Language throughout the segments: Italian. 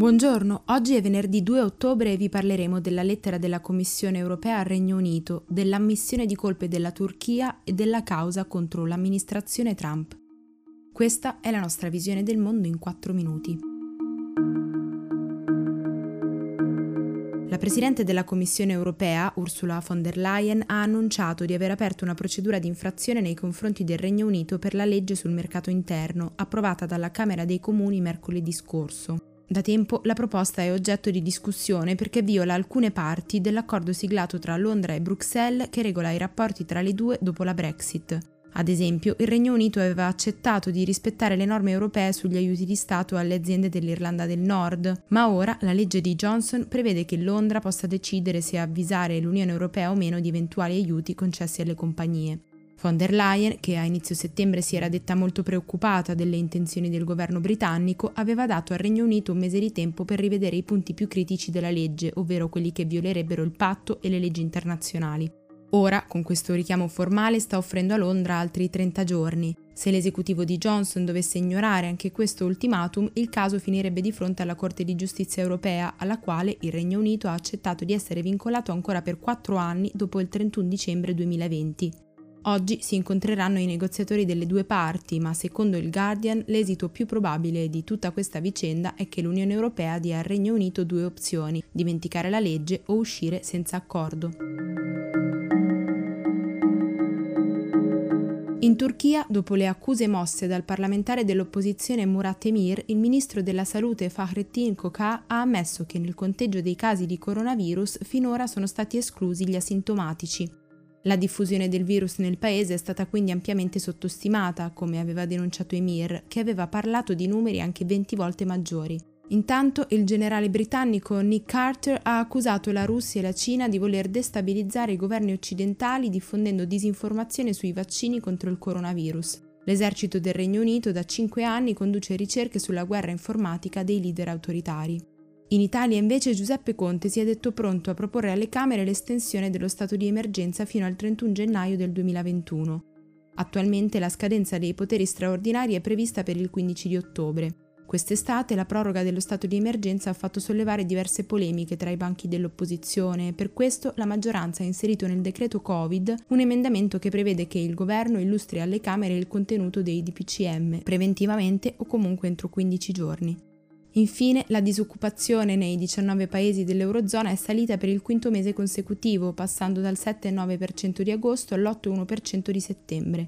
Buongiorno, oggi è venerdì 2 ottobre e vi parleremo della lettera della Commissione europea al Regno Unito, dell'ammissione di colpe della Turchia e della causa contro l'amministrazione Trump. Questa è la nostra visione del mondo in 4 minuti. La Presidente della Commissione europea, Ursula von der Leyen, ha annunciato di aver aperto una procedura di infrazione nei confronti del Regno Unito per la legge sul mercato interno, approvata dalla Camera dei Comuni mercoledì scorso. Da tempo la proposta è oggetto di discussione perché viola alcune parti dell'accordo siglato tra Londra e Bruxelles che regola i rapporti tra le due dopo la Brexit. Ad esempio, il Regno Unito aveva accettato di rispettare le norme europee sugli aiuti di Stato alle aziende dell'Irlanda del Nord, ma ora la legge di Johnson prevede che Londra possa decidere se avvisare l'Unione Europea o meno di eventuali aiuti concessi alle compagnie. Von der Leyen, che a inizio settembre si era detta molto preoccupata delle intenzioni del governo britannico, aveva dato al Regno Unito un mese di tempo per rivedere i punti più critici della legge, ovvero quelli che violerebbero il patto e le leggi internazionali. Ora, con questo richiamo formale, sta offrendo a Londra altri 30 giorni. Se l'esecutivo di Johnson dovesse ignorare anche questo ultimatum, il caso finirebbe di fronte alla Corte di giustizia europea, alla quale il Regno Unito ha accettato di essere vincolato ancora per quattro anni dopo il 31 dicembre 2020. Oggi si incontreranno i negoziatori delle due parti, ma secondo il Guardian l'esito più probabile di tutta questa vicenda è che l'Unione Europea dia al Regno Unito due opzioni, dimenticare la legge o uscire senza accordo. In Turchia, dopo le accuse mosse dal parlamentare dell'opposizione Murat Emir, il ministro della salute Fahrettin Koka ha ammesso che nel conteggio dei casi di coronavirus finora sono stati esclusi gli asintomatici. La diffusione del virus nel paese è stata quindi ampiamente sottostimata, come aveva denunciato Emir, che aveva parlato di numeri anche 20 volte maggiori. Intanto il generale britannico Nick Carter ha accusato la Russia e la Cina di voler destabilizzare i governi occidentali diffondendo disinformazione sui vaccini contro il coronavirus. L'esercito del Regno Unito da cinque anni conduce ricerche sulla guerra informatica dei leader autoritari. In Italia invece Giuseppe Conte si è detto pronto a proporre alle Camere l'estensione dello stato di emergenza fino al 31 gennaio del 2021. Attualmente la scadenza dei poteri straordinari è prevista per il 15 di ottobre. Quest'estate la proroga dello stato di emergenza ha fatto sollevare diverse polemiche tra i banchi dell'opposizione e per questo la maggioranza ha inserito nel decreto Covid un emendamento che prevede che il governo illustri alle Camere il contenuto dei DPCM, preventivamente o comunque entro 15 giorni. Infine, la disoccupazione nei 19 paesi dell'Eurozona è salita per il quinto mese consecutivo, passando dal 7,9% di agosto all'8,1% di settembre.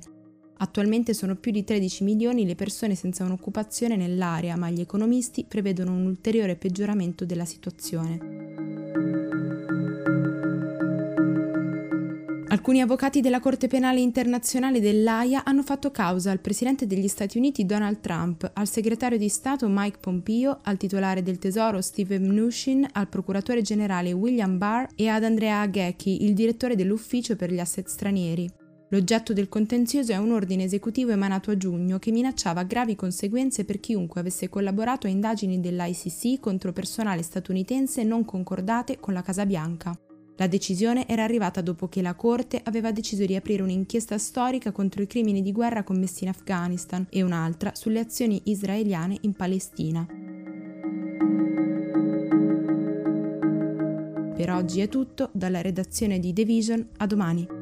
Attualmente sono più di 13 milioni le persone senza un'occupazione nell'area, ma gli economisti prevedono un ulteriore peggioramento della situazione. Alcuni avvocati della Corte Penale Internazionale dell'AIA hanno fatto causa al Presidente degli Stati Uniti Donald Trump, al Segretario di Stato Mike Pompeo, al titolare del Tesoro Steve Mnuchin, al Procuratore Generale William Barr e ad Andrea Aghecki, il direttore dell'Ufficio per gli Asset Stranieri. L'oggetto del contenzioso è un ordine esecutivo emanato a giugno che minacciava gravi conseguenze per chiunque avesse collaborato a indagini dell'ICC contro personale statunitense non concordate con la Casa Bianca. La decisione era arrivata dopo che la Corte aveva deciso di aprire un'inchiesta storica contro i crimini di guerra commessi in Afghanistan e un'altra sulle azioni israeliane in Palestina. Per oggi è tutto, dalla redazione di The Vision a domani.